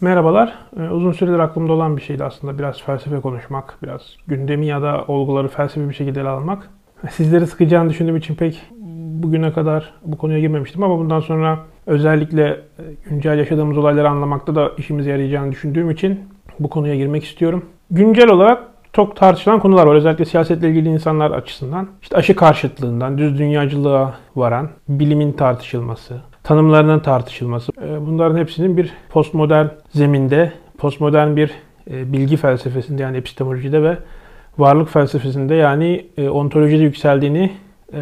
Merhabalar. Ee, uzun süredir aklımda olan bir şeydi aslında. Biraz felsefe konuşmak, biraz gündemi ya da olguları felsefi bir şekilde ele almak. Sizleri sıkacağını düşündüğüm için pek bugüne kadar bu konuya girmemiştim ama bundan sonra özellikle e, güncel yaşadığımız olayları anlamakta da işimize yarayacağını düşündüğüm için bu konuya girmek istiyorum. Güncel olarak çok tartışılan konular var. Özellikle siyasetle ilgili insanlar açısından. İşte aşı karşıtlığından düz dünyacılığa varan bilimin tartışılması, tanımlarının tartışılması. E, bunların hepsinin bir postmodern zeminde, postmodern bir e, bilgi felsefesinde yani epistemolojide ve varlık felsefesinde yani e, ontolojide yükseldiğini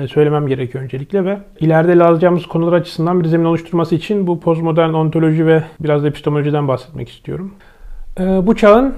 söylemem gerekiyor öncelikle ve ileride ele alacağımız konular açısından bir zemin oluşturması için bu postmodern ontoloji ve biraz da epistemolojiden bahsetmek istiyorum. Bu çağın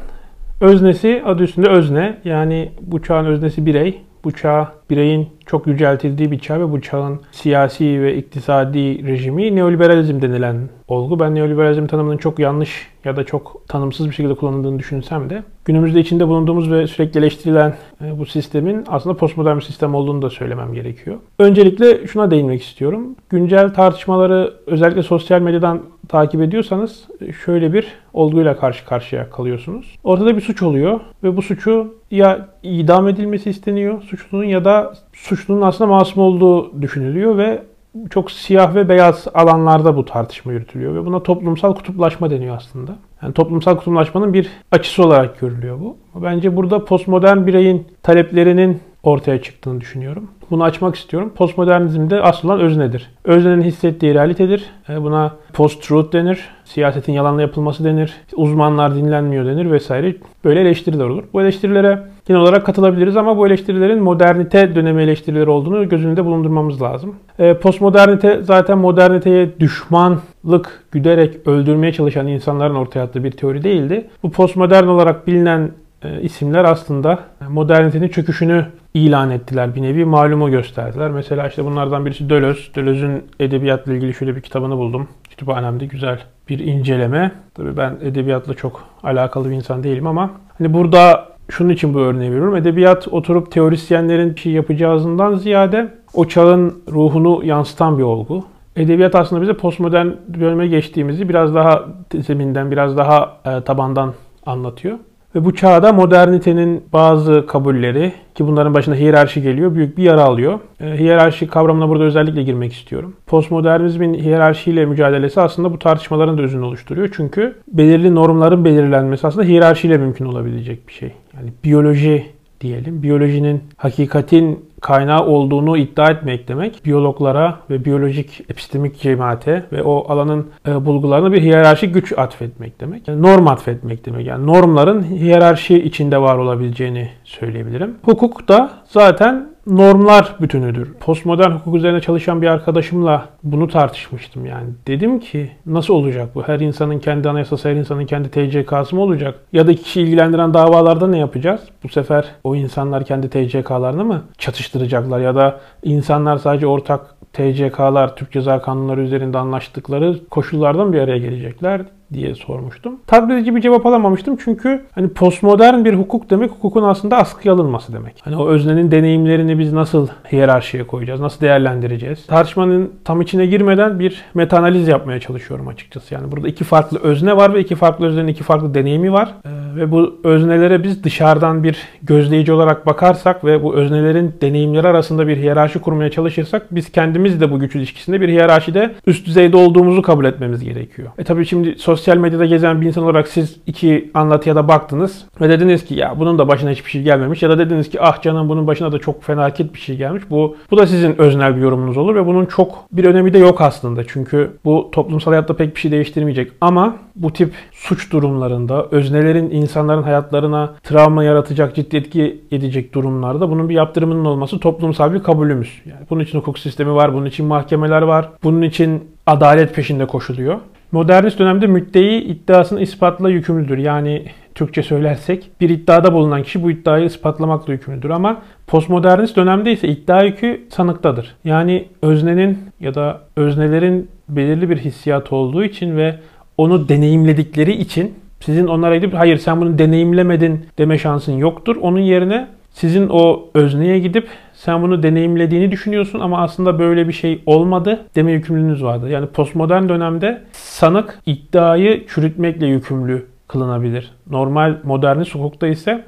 öznesi adı üstünde özne yani bu çağın öznesi birey. Bu çağ bireyin çok yüceltildiği bir çağ ve bu çağın siyasi ve iktisadi rejimi neoliberalizm denilen olgu. Ben neoliberalizm tanımının çok yanlış ya da çok tanımsız bir şekilde kullanıldığını düşünsem de günümüzde içinde bulunduğumuz ve sürekli eleştirilen e, bu sistemin aslında postmodern bir sistem olduğunu da söylemem gerekiyor. Öncelikle şuna değinmek istiyorum. Güncel tartışmaları özellikle sosyal medyadan takip ediyorsanız şöyle bir olguyla karşı karşıya kalıyorsunuz. Ortada bir suç oluyor ve bu suçu ya idam edilmesi isteniyor suçlunun ya da suçlunun aslında masum olduğu düşünülüyor ve çok siyah ve beyaz alanlarda bu tartışma yürütülüyor ve buna toplumsal kutuplaşma deniyor aslında. Yani toplumsal kutuplaşmanın bir açısı olarak görülüyor bu. Bence burada postmodern bireyin taleplerinin ortaya çıktığını düşünüyorum. Bunu açmak istiyorum. Postmodernizmde asıl olan öznedir. Öznenin hissettiği realitedir. E, buna post-truth denir. Siyasetin yalanla yapılması denir. Uzmanlar dinlenmiyor denir vesaire. Böyle eleştiriler olur. Bu eleştirilere genel olarak katılabiliriz ama bu eleştirilerin modernite dönemi eleştirileri olduğunu göz önünde bulundurmamız lazım. E, postmodernite zaten moderniteye düşmanlık güderek öldürmeye çalışan insanların ortaya attığı bir teori değildi. Bu postmodern olarak bilinen e, isimler aslında modernitenin çöküşünü ilan ettiler. Bir nevi malumu gösterdiler. Mesela işte bunlardan birisi Deleuze. Deleuze'ün edebiyatla ilgili şöyle bir kitabını buldum. Kütüphanemde güzel bir inceleme. Tabii ben edebiyatla çok alakalı bir insan değilim ama hani burada şunun için bu örneği veriyorum. Edebiyat oturup teorisyenlerin bir şey yapacağından ziyade o çağın ruhunu yansıtan bir olgu. Edebiyat aslında bize postmodern döneme geçtiğimizi biraz daha zeminden, biraz daha e, tabandan anlatıyor. Ve bu çağda modernitenin bazı kabulleri ki bunların başında hiyerarşi geliyor büyük bir yara alıyor. E, hiyerarşi kavramına burada özellikle girmek istiyorum. Postmodernizmin hiyerarşiyle mücadelesi aslında bu tartışmaların da özünü oluşturuyor. Çünkü belirli normların belirlenmesi aslında hiyerarşiyle mümkün olabilecek bir şey. Yani biyoloji diyelim. Biyolojinin hakikatin kaynağı olduğunu iddia etmek demek. Biyologlara ve biyolojik epistemik cemaate ve o alanın e, bulgularına bir hiyerarşik güç atfetmek demek. Yani norm atfetmek demek. Yani normların hiyerarşi içinde var olabileceğini söyleyebilirim. Hukuk da zaten normlar bütünüdür. Postmodern hukuk üzerine çalışan bir arkadaşımla bunu tartışmıştım yani. Dedim ki nasıl olacak bu? Her insanın kendi anayasası, her insanın kendi TCK'sı mı olacak? Ya da kişi ilgilendiren davalarda ne yapacağız? Bu sefer o insanlar kendi TCK'larını mı çatıştıracaklar? Ya da insanlar sadece ortak TCK'lar, Türk Ceza Kanunları üzerinde anlaştıkları koşullardan bir araya gelecekler diye sormuştum. Tatmin bir cevap alamamıştım çünkü hani postmodern bir hukuk demek hukukun aslında askıya alınması demek. Hani o öznenin deneyimlerini biz nasıl hiyerarşiye koyacağız, nasıl değerlendireceğiz? Tartışmanın tam içine girmeden bir metanaliz yapmaya çalışıyorum açıkçası. Yani burada iki farklı özne var ve iki farklı öznenin iki farklı deneyimi var. Ee, ve bu öznelere biz dışarıdan bir gözleyici olarak bakarsak ve bu öznelerin deneyimleri arasında bir hiyerarşi kurmaya çalışırsak biz kendimiz de bu güç ilişkisinde bir hiyerarşide üst düzeyde olduğumuzu kabul etmemiz gerekiyor. E tabii şimdi sosyal medyada gezen bir insan olarak siz iki anlatıya da baktınız ve dediniz ki ya bunun da başına hiçbir şey gelmemiş ya da dediniz ki ah canım bunun başına da çok felaket bir şey gelmiş. Bu bu da sizin öznel bir yorumunuz olur ve bunun çok bir önemi de yok aslında. Çünkü bu toplumsal hayatta pek bir şey değiştirmeyecek. Ama bu tip suç durumlarında öznelerin insanların hayatlarına travma yaratacak, ciddi etki edecek durumlarda bunun bir yaptırımının olması toplumsal bir kabulümüz. Yani bunun için hukuk sistemi var, bunun için mahkemeler var, bunun için adalet peşinde koşuluyor. Modernist dönemde müddei iddiasını ispatla yükümlüdür. Yani Türkçe söylersek bir iddiada bulunan kişi bu iddiayı ispatlamakla yükümlüdür. Ama postmodernist dönemde ise iddia yükü sanıktadır. Yani öznenin ya da öznelerin belirli bir hissiyat olduğu için ve onu deneyimledikleri için sizin onlara gidip hayır sen bunu deneyimlemedin deme şansın yoktur. Onun yerine sizin o özneye gidip Sen bunu deneyimlediğini düşünüyorsun ama aslında böyle bir şey olmadı deme yükümlülüğünüz vardı. Yani postmodern dönemde sanık iddiayı çürütmekle yükümlü kılınabilir. Normal modernist hukukta ise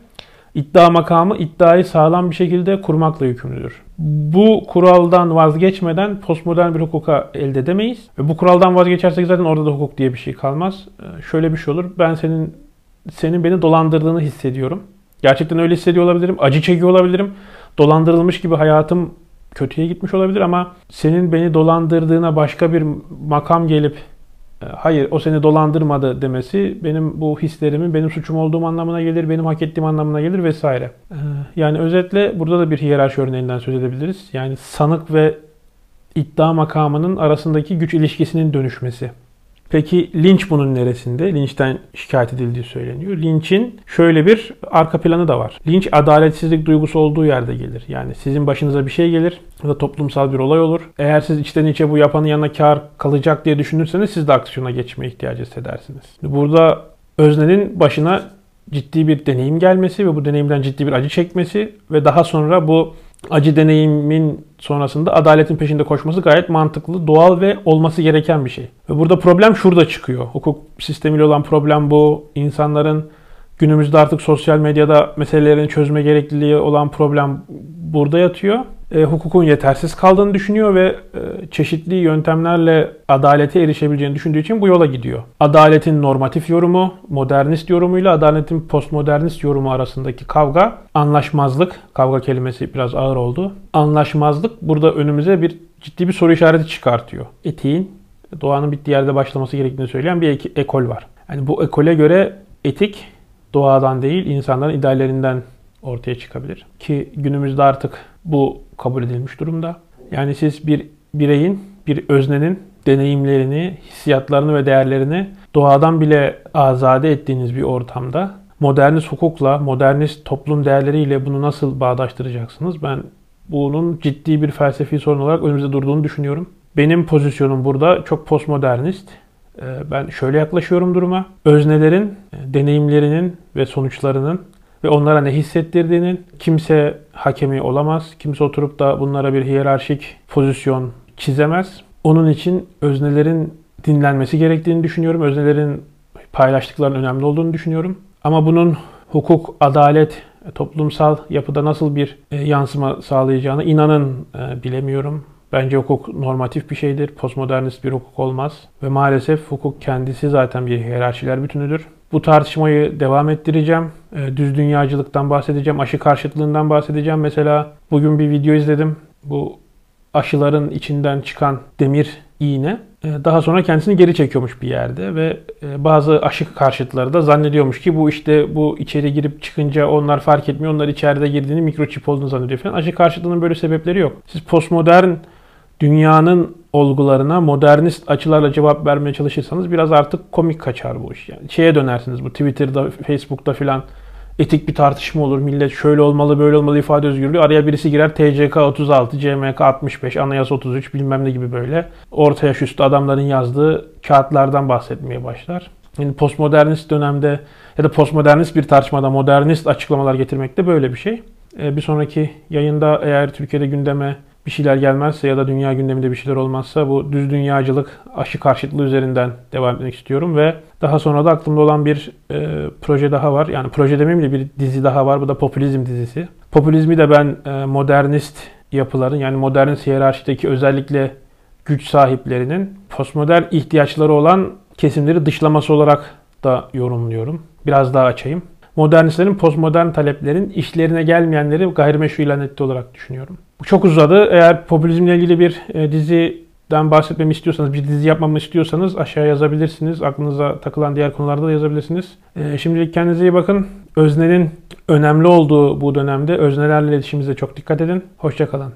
iddia makamı iddiayı sağlam bir şekilde kurmakla yükümlüdür. Bu kuraldan vazgeçmeden postmodern bir hukuka elde edemeyiz. Ve bu kuraldan vazgeçersek zaten orada da hukuk diye bir şey kalmaz. Ee, şöyle bir şey olur. Ben senin senin beni dolandırdığını hissediyorum. Gerçekten öyle hissediyor olabilirim. Acı çekiyor olabilirim. Dolandırılmış gibi hayatım kötüye gitmiş olabilir ama senin beni dolandırdığına başka bir makam gelip e, hayır o seni dolandırmadı demesi benim bu hislerimin benim suçum olduğum anlamına gelir, benim hak ettiğim anlamına gelir vesaire. E, yani özetle burada da bir hiyerarşi örneğinden söz edebiliriz. Yani sanık ve iddia makamının arasındaki güç ilişkisinin dönüşmesi. Peki linç bunun neresinde? Linçten şikayet edildiği söyleniyor. Linç'in şöyle bir arka planı da var. Linç adaletsizlik duygusu olduğu yerde gelir. Yani sizin başınıza bir şey gelir ya da toplumsal bir olay olur. Eğer siz içten içe bu yapanın yanına kar kalacak diye düşünürseniz siz de aksiyona geçmeye ihtiyacı hissedersiniz. Burada öznenin başına ciddi bir deneyim gelmesi ve bu deneyimden ciddi bir acı çekmesi ve daha sonra bu acı deneyimin sonrasında adaletin peşinde koşması gayet mantıklı, doğal ve olması gereken bir şey. Ve burada problem şurada çıkıyor. Hukuk sistemiyle olan problem bu. İnsanların günümüzde artık sosyal medyada meselelerini çözme gerekliliği olan problem burada yatıyor e, hukukun yetersiz kaldığını düşünüyor ve e, çeşitli yöntemlerle adalete erişebileceğini düşündüğü için bu yola gidiyor. Adaletin normatif yorumu, modernist yorumuyla adaletin postmodernist yorumu arasındaki kavga, anlaşmazlık, kavga kelimesi biraz ağır oldu. Anlaşmazlık burada önümüze bir ciddi bir soru işareti çıkartıyor. Etiğin doğanın bittiği yerde başlaması gerektiğini söyleyen bir ekol var. Yani bu ekole göre etik doğadan değil insanların ideallerinden ortaya çıkabilir. Ki günümüzde artık bu kabul edilmiş durumda. Yani siz bir bireyin, bir öznenin deneyimlerini, hissiyatlarını ve değerlerini doğadan bile azade ettiğiniz bir ortamda modernist hukukla, modernist toplum değerleriyle bunu nasıl bağdaştıracaksınız? Ben bunun ciddi bir felsefi sorun olarak önümüzde durduğunu düşünüyorum. Benim pozisyonum burada çok postmodernist. Ee, ben şöyle yaklaşıyorum duruma. Öznelerin, deneyimlerinin ve sonuçlarının ve onlara ne hissettirdiğinin kimse hakemi olamaz. Kimse oturup da bunlara bir hiyerarşik pozisyon çizemez. Onun için öznelerin dinlenmesi gerektiğini düşünüyorum. Öznelerin paylaştıklarının önemli olduğunu düşünüyorum. Ama bunun hukuk, adalet, toplumsal yapıda nasıl bir e, yansıma sağlayacağını inanın e, bilemiyorum. Bence hukuk normatif bir şeydir. Postmodernist bir hukuk olmaz. Ve maalesef hukuk kendisi zaten bir hiyerarşiler bütünüdür. Bu tartışmayı devam ettireceğim. Ee, düz dünyacılıktan bahsedeceğim, aşı karşıtlığından bahsedeceğim. Mesela bugün bir video izledim. Bu aşıların içinden çıkan demir iğne e, daha sonra kendisini geri çekiyormuş bir yerde ve e, bazı aşı karşıtları da zannediyormuş ki bu işte bu içeri girip çıkınca onlar fark etmiyor. Onlar içeride girdiğini mikroçip olduğunu zannediyor falan. Aşı karşıtlığının böyle sebepleri yok. Siz postmodern dünyanın olgularına modernist açılarla cevap vermeye çalışırsanız biraz artık komik kaçar bu iş. Yani şeye dönersiniz bu Twitter'da, Facebook'ta filan etik bir tartışma olur. Millet şöyle olmalı, böyle olmalı ifade özgürlüğü. Araya birisi girer TCK 36, CMK 65, Anayasa 33 bilmem ne gibi böyle. Orta yaş üstü adamların yazdığı kağıtlardan bahsetmeye başlar. Yani postmodernist dönemde ya da postmodernist bir tartışmada modernist açıklamalar getirmek de böyle bir şey. Ee, bir sonraki yayında eğer Türkiye'de gündeme bir şeyler gelmezse ya da dünya gündeminde bir şeyler olmazsa bu düz dünyacılık aşı karşıtlığı üzerinden devam etmek istiyorum ve daha sonra da aklımda olan bir e, proje daha var. Yani proje demeyeyim de bir dizi daha var. Bu da popülizm dizisi. Popülizmi de ben e, modernist yapıların yani modernist hiyerarşideki özellikle güç sahiplerinin postmodern ihtiyaçları olan kesimleri dışlaması olarak da yorumluyorum. Biraz daha açayım modernistlerin postmodern taleplerin işlerine gelmeyenleri gayrimeşru ilan ettiği olarak düşünüyorum. Bu çok uzadı. Eğer popülizmle ilgili bir e, diziden bahsetmemi istiyorsanız, bir dizi yapmamı istiyorsanız aşağı yazabilirsiniz. Aklınıza takılan diğer konularda da yazabilirsiniz. E, şimdilik kendinize iyi bakın. Öznenin önemli olduğu bu dönemde öznelerle iletişimimize çok dikkat edin. Hoşçakalın.